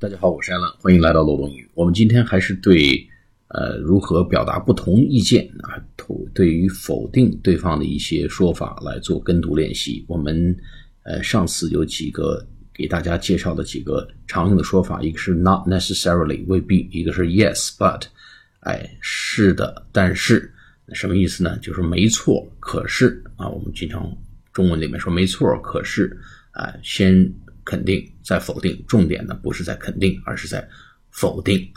大家好，我是艾伦，欢迎来到漏洞英语。我们今天还是对呃如何表达不同意见啊，对于否定对方的一些说法来做跟读练习。我们呃上次有几个给大家介绍的几个常用的说法，一个是 not necessarily 未必，一个是 yes but 哎是的，但是什么意思呢？就是没错，可是啊，我们经常中文里面说没错，可是啊先。肯定在否定，重点呢不是在肯定，而是在否定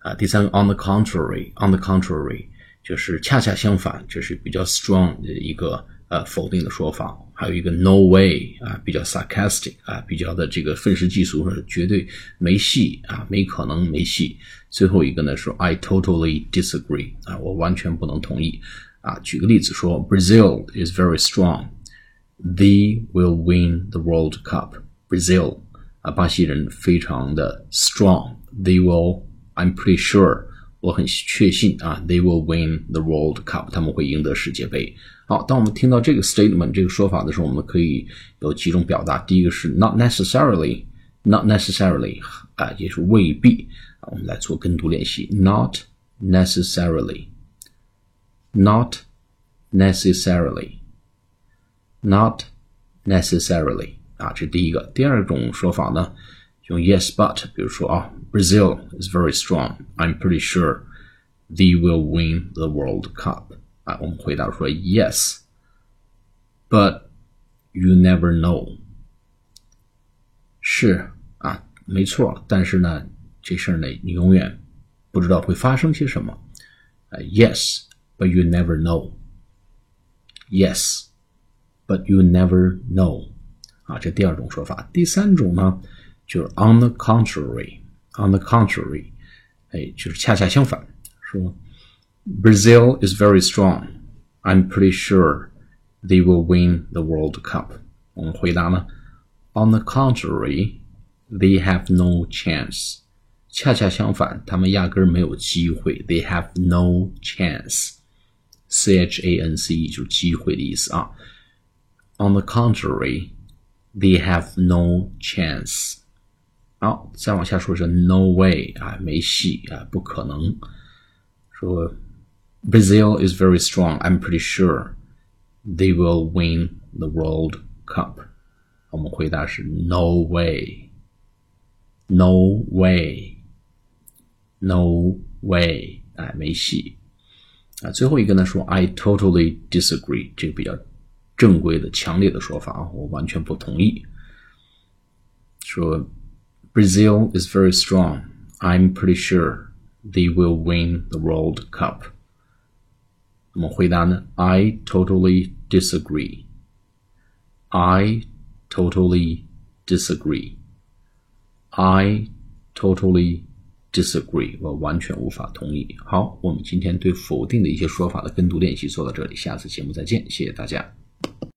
啊。第三个，on the contrary，on the contrary 就是恰恰相反，这是比较 strong 的一个呃否定的说法。还有一个 no way 啊，比较 sarcastic 啊，比较的这个愤世嫉俗，绝对没戏啊，没可能没戏。最后一个呢说 I totally disagree 啊，我完全不能同意啊。举个例子说，Brazil is very strong，they will win the World Cup。Brazil 啊，巴西人非常的 strong。They will, I'm pretty sure，我很确信啊，They will win the World Cup，他们会赢得世界杯。好，当我们听到这个 statement 这个说法的时候，我们可以有几种表达。第一个是 not necessarily，not necessarily 啊，也是未必啊。我们来做跟读练习，not necessarily，not necessarily，not necessarily。 啊，这是第一个。第二种说法呢，用 yes but，比如说啊，Brazil is very strong. I'm pretty sure they will win the World Cup. 啊，我们回答说 yes, but you never know. 是啊，没错，但是呢，这事儿呢，你永远不知道会发生些什么。啊，yes, but you never know. Yes, but you never know. 啊，这第二种说法。第三种呢，就是 on the contrary，on the contrary，哎，就是恰恰相反，说 Brazil is very strong. I'm pretty sure they will win the World Cup. 我们回答呢，on the contrary, they have no chance. 恰恰相反，他们压根儿没有机会。They have no chance. C H A N C E 就是机会的意思啊。On the contrary, they have no chance。好，再往下说是 no way 啊，没戏啊，不可能。说 Brazil is very strong. I'm pretty sure they will win the World Cup. 我们回答是 no way, no way, no way，哎，没戏。啊，最后一个呢说 I totally disagree，这个比较 正规的、强烈的说法啊，我完全不同意。说 Brazil is very strong. I'm pretty sure they will win the World Cup. 那么回答呢？I totally disagree. I totally disagree. I totally disagree. 我完全无法同意。好，我们今天对否定的一些说法的跟读练习做到这里，下次节目再见，谢谢大家。